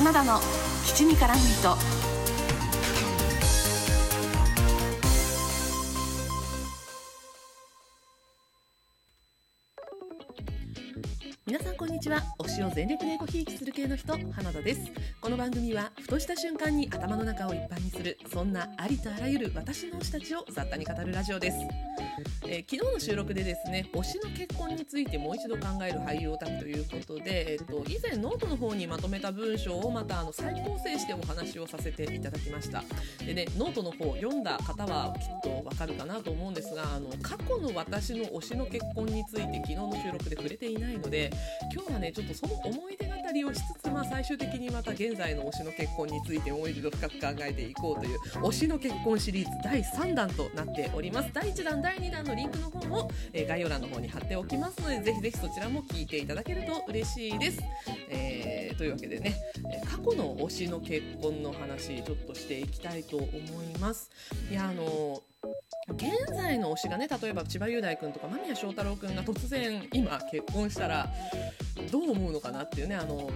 ナダの七味からミーちは。推しを全力でごひいきする系の人花田です。この番組はふとした瞬間に頭の中をいっぱいにするそんなありとあらゆる私の推したちを雑多に語るラジオです。えー、昨日の収録でですね推しの結婚についてもう一度考える俳優オタクということで、えーと、以前ノートの方にまとめた文章をまたあの再構成してお話をさせていただきました。でねノートの方読んだ方はきっとわかるかなと思うんですがあの過去の私の推しの結婚について昨日の収録で触れていないので今日はねちょっとその思い出語りをしつつ、まあ、最終的にまた現在の推しの結婚についてもう一度深く考えていこうという推しの結婚シリーズ第3弾となっております。第1弾第2弾のリンクの方も、えー、概要欄の方に貼っておきますのでぜひぜひそちらも聞いていただけると嬉しいです、えー、というわけでね過去の推しの結婚の話ちょっとしていきたいと思います。いやあの現在の推しがね例えば千葉雄大君とか間宮祥太朗君が突然今結婚したらどう思うのかなっていうねあの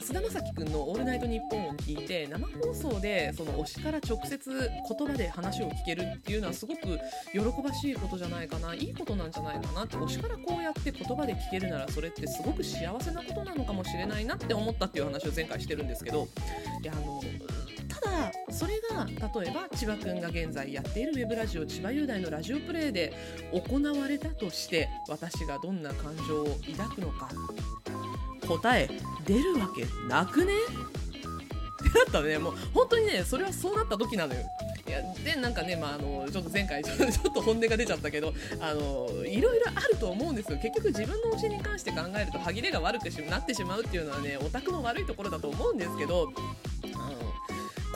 菅田将暉君の「オールナイトニッポン」を聞いて生放送でその推しから直接言葉で話を聞けるっていうのはすごく喜ばしいことじゃないかないいことなんじゃないかなって推しからこうやって言葉で聞けるならそれってすごく幸せなことなのかもしれないなって思ったっていう話を前回してるんですけどいやあのだそれが例えば千葉君が現在やっているウェブラジオ千葉雄大のラジオプレイで行われたとして私がどんな感情を抱くのか。答え出るわけなくね？ってなったね。もう本当にねそれはそうなった時なのよ。いやでなんかね、まあ、あのちょっと前回 ちょっと本音が出ちゃったけどあのいろいろあると思うんですよ。結局自分の推しに関して考えると歯切れが悪くなってしまうっていうのはねオタクの悪いところだと思うんですけど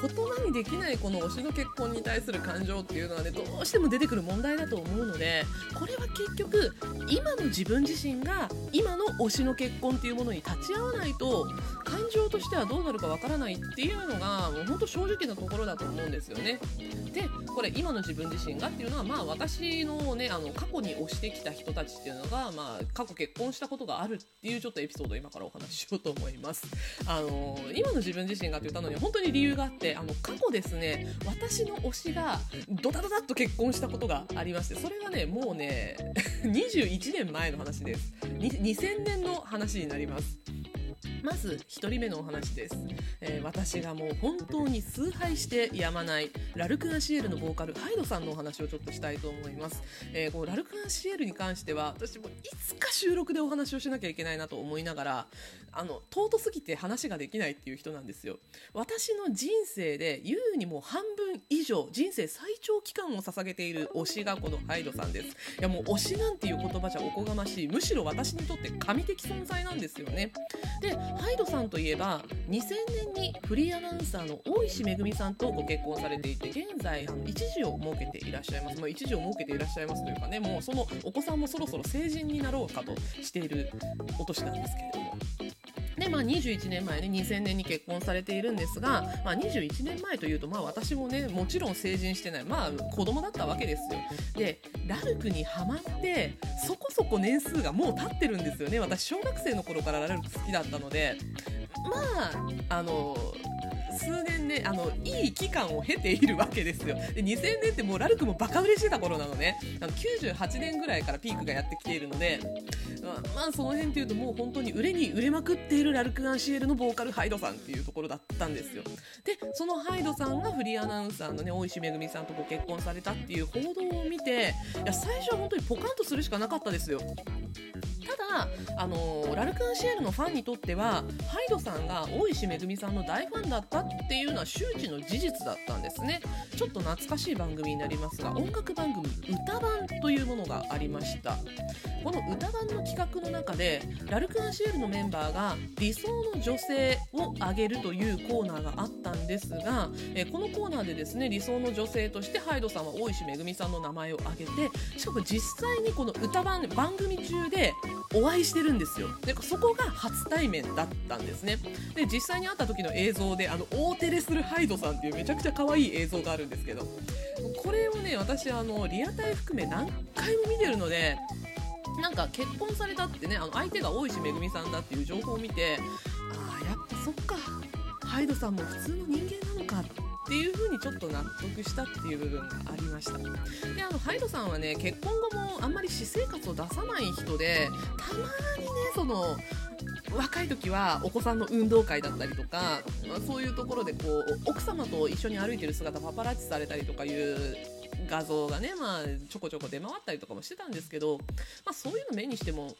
言葉にできないこの推しの結婚に対する感情っていうのはねどうしても出てくる問題だと思うのでこれは結局今の自分自身が今の推しの結婚っていうものに立ち会わないと感情としてはどうなるかわからないっていうのがもう本当正直なところだと思うんですよね。でこれ今の自分自身がっていうのはまあ私のねあの過去に推してきた人たちっていうのがまあ過去結婚したことがあるっていうちょっとエピソードを今からお話ししようと思います。あの今の自分自身がって言ったのに本当に理由があってあの過去ですね私の推しがドタドタっと結婚したことがありましてそれがねもうね 21年前の話です。2000年の話になります。まず1人目のお話です、えー、私がもう本当に崇拝してやまないラルク・アンシエルのボーカルハイドさんのお話をちょっとしたいと思います、えー、こうラルク・アンシエルに関しては私もいつか収録でお話をしなきゃいけないなと思いながらあの尊すぎて話ができないっていう人なんですよ。私の人生で優にも半分以上人生最長期間を捧げている推しがこのハイドさんです。いやもう推しなんていう言葉じゃおこがましい。むしろ私にとって神的存在なんですよね。でハイドさんといえば2000年にフリーアナウンサーの大石めぐみさんとご結婚されていて現在あの一児を設けていらっしゃいます、まあ、一児を設けていらっしゃいますというかねもうそのお子さんもそろそろ成人になろうかとしているお年なんですけれども。で、まあ、21年前ね2000年に結婚されているんですが、まあ、21年前というと、まあ、私もねもちろん成人してないまあ子供だったわけですよ。でラルクにハマってそこそこ年数がもう経ってるんですよね。私小学生の頃からラルク好きだったので。まああの数年ねあのいい期間を経ているわけですよ。で2000年ってもうラルクもバカ売れしてた頃なのね。あの98年ぐらいからピークがやってきているのでまあ、まあ、その辺っていうともう本当に売れに売れまくっているラルク・アンシエルのボーカルハイドさんっていうところだったんですよ。でそのハイドさんがフリーアナウンサーのね大石めぐみさんとご結婚されたっていう報道を見ていや最初は本当にポカンとするしかなかったですよ。ただ、あのラルク・アンシエルのファンにとってはハイドさんが大石めぐみさんの大ファンだったっていうのは周知の事実だったんですね。ちょっと懐かしい番組になりますが音楽番組「歌番」というものがありました。この歌番の企画の中でラルク・アンシエルのメンバーが理想の女性を挙げるというコーナーがあったんですが、えこのコーナーでですね理想の女性としてハイドさんは大石めぐみさんの名前を挙げてしかも実際にこの歌番番組中でお会いしてるんですよ。でそこが初対面だったんですね。で実際に会った時の映像であの大照れするハイドさんっていうめちゃくちゃ可愛い映像があるんですけど。これをね私あのリアタイ含め何回も見てるのでなんか結婚されたってねあの相手が大石めぐみさんだっていう情報を見てああやっぱそっか。ハイドさんも普通の人間なのかっていう風にちょっと納得したっていう部分がありました。であのハイドさんはね結婚後もあんまり私生活を出さない人でたまにねその若い時はお子さんの運動会だったりとか、まあ、そういうところでこう奥様と一緒に歩いてる姿パパラッチされたりとかいう画像がね、まあ、ちょこちょこ出回ったりとかもしてたんですけど、まあ、そういうの目にしても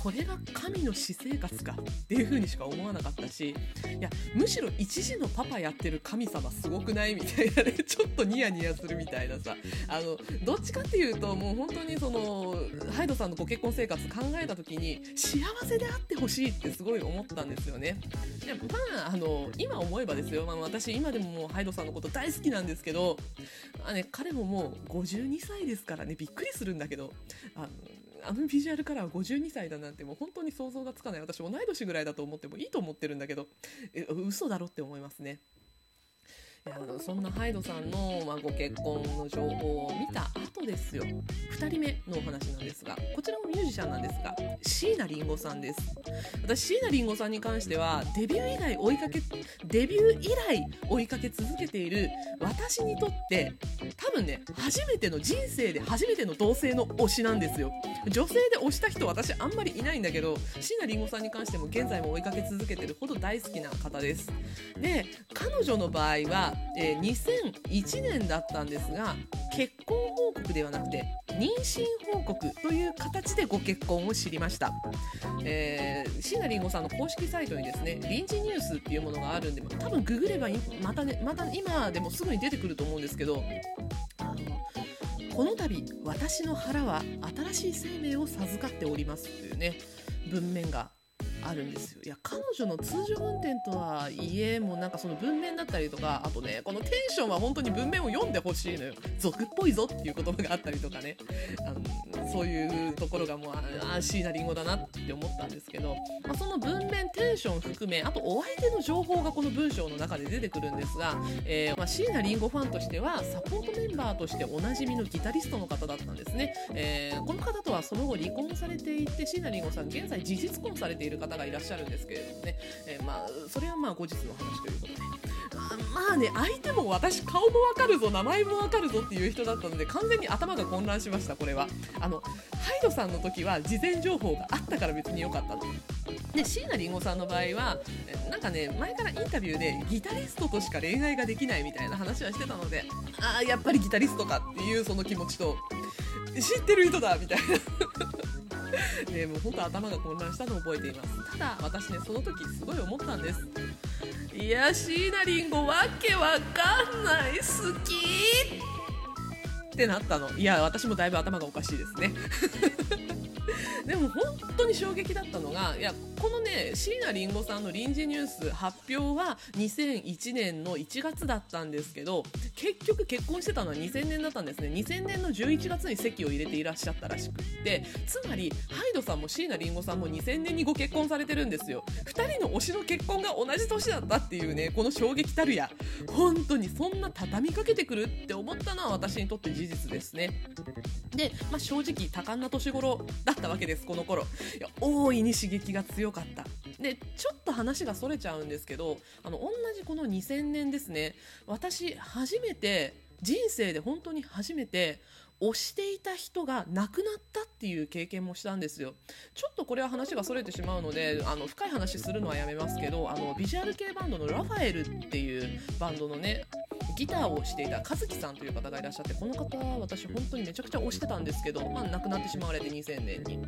これが神の私生活かっていう風にしか思わなかったしいやむしろ一時のパパやってる神様すごくないみたいなね ちょっとニヤニヤするみたいなさあのどっちかっていうともう本当にそのハイドさんのご結婚生活考えた時に幸せであってほしいってすごい思ったんですよね。でまああの今思えばですよ、まあ、私今でももうハイドさんのこと大好きなんですけどあ、ね、彼ももう52歳ですからねびっくりするんだけどあのあのビジュアルからは52歳だなんてもう本当に想像がつかない。私同い年ぐらいだと思ってもいいと思ってるんだけど。え嘘だろって思いますね。いやそんなハイドさんの、まあ、ご結婚の情報を見た後ですよ。2人目のお話なんですがこちらもミュージシャンなんですが椎名林檎さんです。私椎名林檎さんに関してはデビュー以来追いかけデビュー以来追いかけ続けている私にとって多分ね初めての人生で初めての同性の推しなんですよ。女性で推した人私あんまりいないんだけど椎名林檎さんに関しても現在も追いかけ続けてるほど大好きな方です。で彼女の場合はえー、2001年だったんですが結婚報告ではなくて妊娠報告という形でご結婚を知りました、えー、椎名林檎さんの公式サイトにですね臨時ニュースっていうものがあるんで多分ググればまたねまた今でもすぐに出てくると思うんですけどあのこの度私の腹は新しい生命を授かっておりますというね文面があるんですよ。いや彼女の通常運転とはいえもうなんかその文面だったりとかあとねこのテンションは本当に文面を読んでほしいのよ。俗っぽいぞっていう言葉があったりとかね。あのそういうところがもうああ椎名林檎だなって思ったんですけど、まあ、その文面テンション含めあとお相手の情報がこの文章の中で出てくるんですが、え、ま、椎名林檎ファンとしてはサポートメンバーとしておなじみのギタリストの方だったんですね、えー、この方とはその後離婚されていて椎名林檎さん現在事実婚されている方がいらっしゃるんですけれどもね、えー、まあそれはまあ後日の話ということで。まあね相手も私顔もわかるぞ名前もわかるぞっていう人だったので完全に頭が混乱しましたこれは。あのハイドさんの時は事前情報があったから別に良かったので椎名林檎さんの場合はなんかね前からインタビューでギタリストとしか恋愛ができないみたいな話はしてたのでああやっぱりギタリストかっていうその気持ちと知ってる人だみたいな。ね、もう本当頭が混乱したのを覚えています。ただ。私ねその時すごい思ったんです。いや椎名林檎わけわかんない好きってなったの。いや私もだいぶ頭がおかしいですねでも本当に衝撃だったのがいやこのね椎名林檎さんの臨時ニュース発表は2001年の1月だったんですけど結局結婚してたのは2000年だったんですね。2000年の11月に籍を入れていらっしゃったらしくってつまりハイドさんも椎名林檎さんも2000年にご結婚されてるんですよ。2人の推しの結婚が同じ年だったっていうねこの衝撃たるや。本当にそんな畳みかけてくるって思ったのは私にとって事実ですね。で、まあ、正直多感な年頃だったわけですこの頃。いや大いに刺激が強かった。でちょっと話がそれちゃうんですけどあの同じこの2000年ですね私初めて人生で本当に初めて推していた人が亡くなったっていう経験もしたんですよ。ちょっとこれは話がそれてしまうのであの深い話するのはやめますけどあのビジュアル系バンドのラファエルっていうバンドのねギターをしていた和樹さんという方がいらっしゃってこの方は私本当にめちゃくちゃ推してたんですけど、まあ、亡くなってしまわれて2000年に。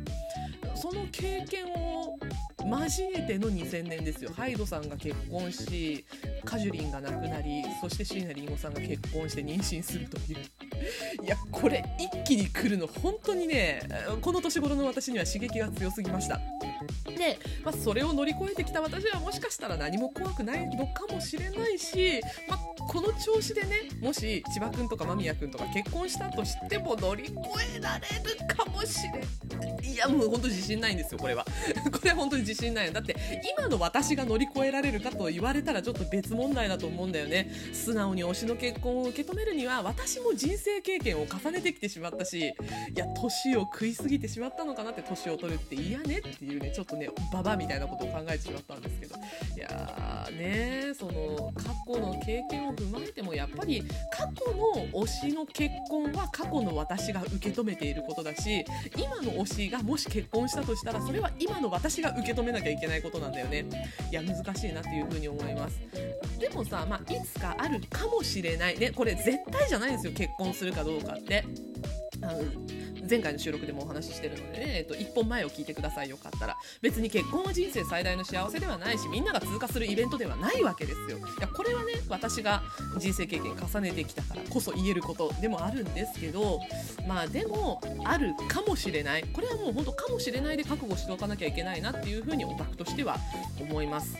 その経験を交えての2000年ですよ。ハイドさんが結婚しカジュリンが亡くなりそして椎名林檎さんが結婚して妊娠するという。いやこれ一気に来るの本当にねこの年頃の私には刺激が強すぎました。で、まあ、それを乗り越えてきた私はもしかしたら何も怖くないのかもしれないし、まあ、この調子でねもし千葉君とか間宮君とか結婚したとしても乗り越えられるかもしれない。いやもう本当自信ないんですよこれは。これは本当に自信ない。だって今の私が乗り越えられるかと言われたらちょっと別問題だと思うんだよね。素直に推しの結婚を受け止めるには私も人生経験を重ねてきてしまったしいや年を食いすぎてしまったのかなって年を取るって嫌ねっていうね。ちょっとねババみたいなことを考えてしまったんですけど。いやーねその過去の経験を踏まえてもやっぱり過去の推しの結婚は過去の私が受け止めていることだし今の推しがもし結婚したとしたらそれは今の私が受け止めなきゃいけないことなんだよね。いや難しいなっていうふうに思います。でもさ、まあ、いつかあるかもしれない。ねこれ絶対じゃないんですよ結婚するかどうかって。あの前回の収録でもお話ししてるのでね、えっと、1本前を聞いてくださいよかったら。別に結婚は人生最大の幸せではないしみんなが通過するイベントではないわけですよ。いやこれはね私が人生経験重ねてきたからこそ言えることでもあるんですけどまあでもあるかもしれない。これはもう本当かもしれないで覚悟しておかなきゃいけないなっていうふうにオタクとしては思います。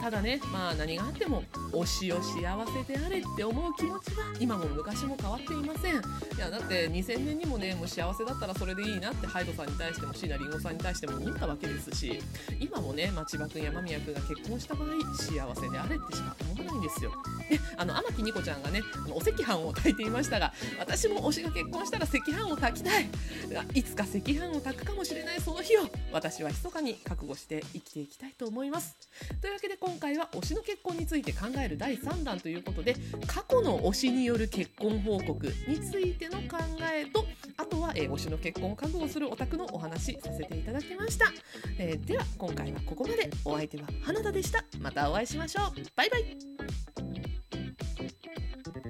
ただねまあ何があっても推しを幸せであれって思う気持ちは今も昔も変わっていません。いやだって2000年にもねもう幸せだったらそれでいいなってハイドさんに対しても椎名林檎さんに対しても思ったわけですし今もね、まあ、千葉君山宮君が結婚した場合幸せであれってしか思わないんですよ。であの天木ニコちゃんがねあのお赤飯を炊いていましたが私も推しが結婚したら赤飯を炊きたい。いつか赤飯を炊くかもしれないその日を私は密かに覚悟して生きていきたいと思います。というわけでで今回は推しの結婚について考える第3弾ということで過去の推しによる結婚報告についての考えとあとは、えー、推しの結婚を覚悟するオタクのお話させていただきました、えー、では今回はここまで。お相手は花田でした。またお会いしましょう。バイバイ。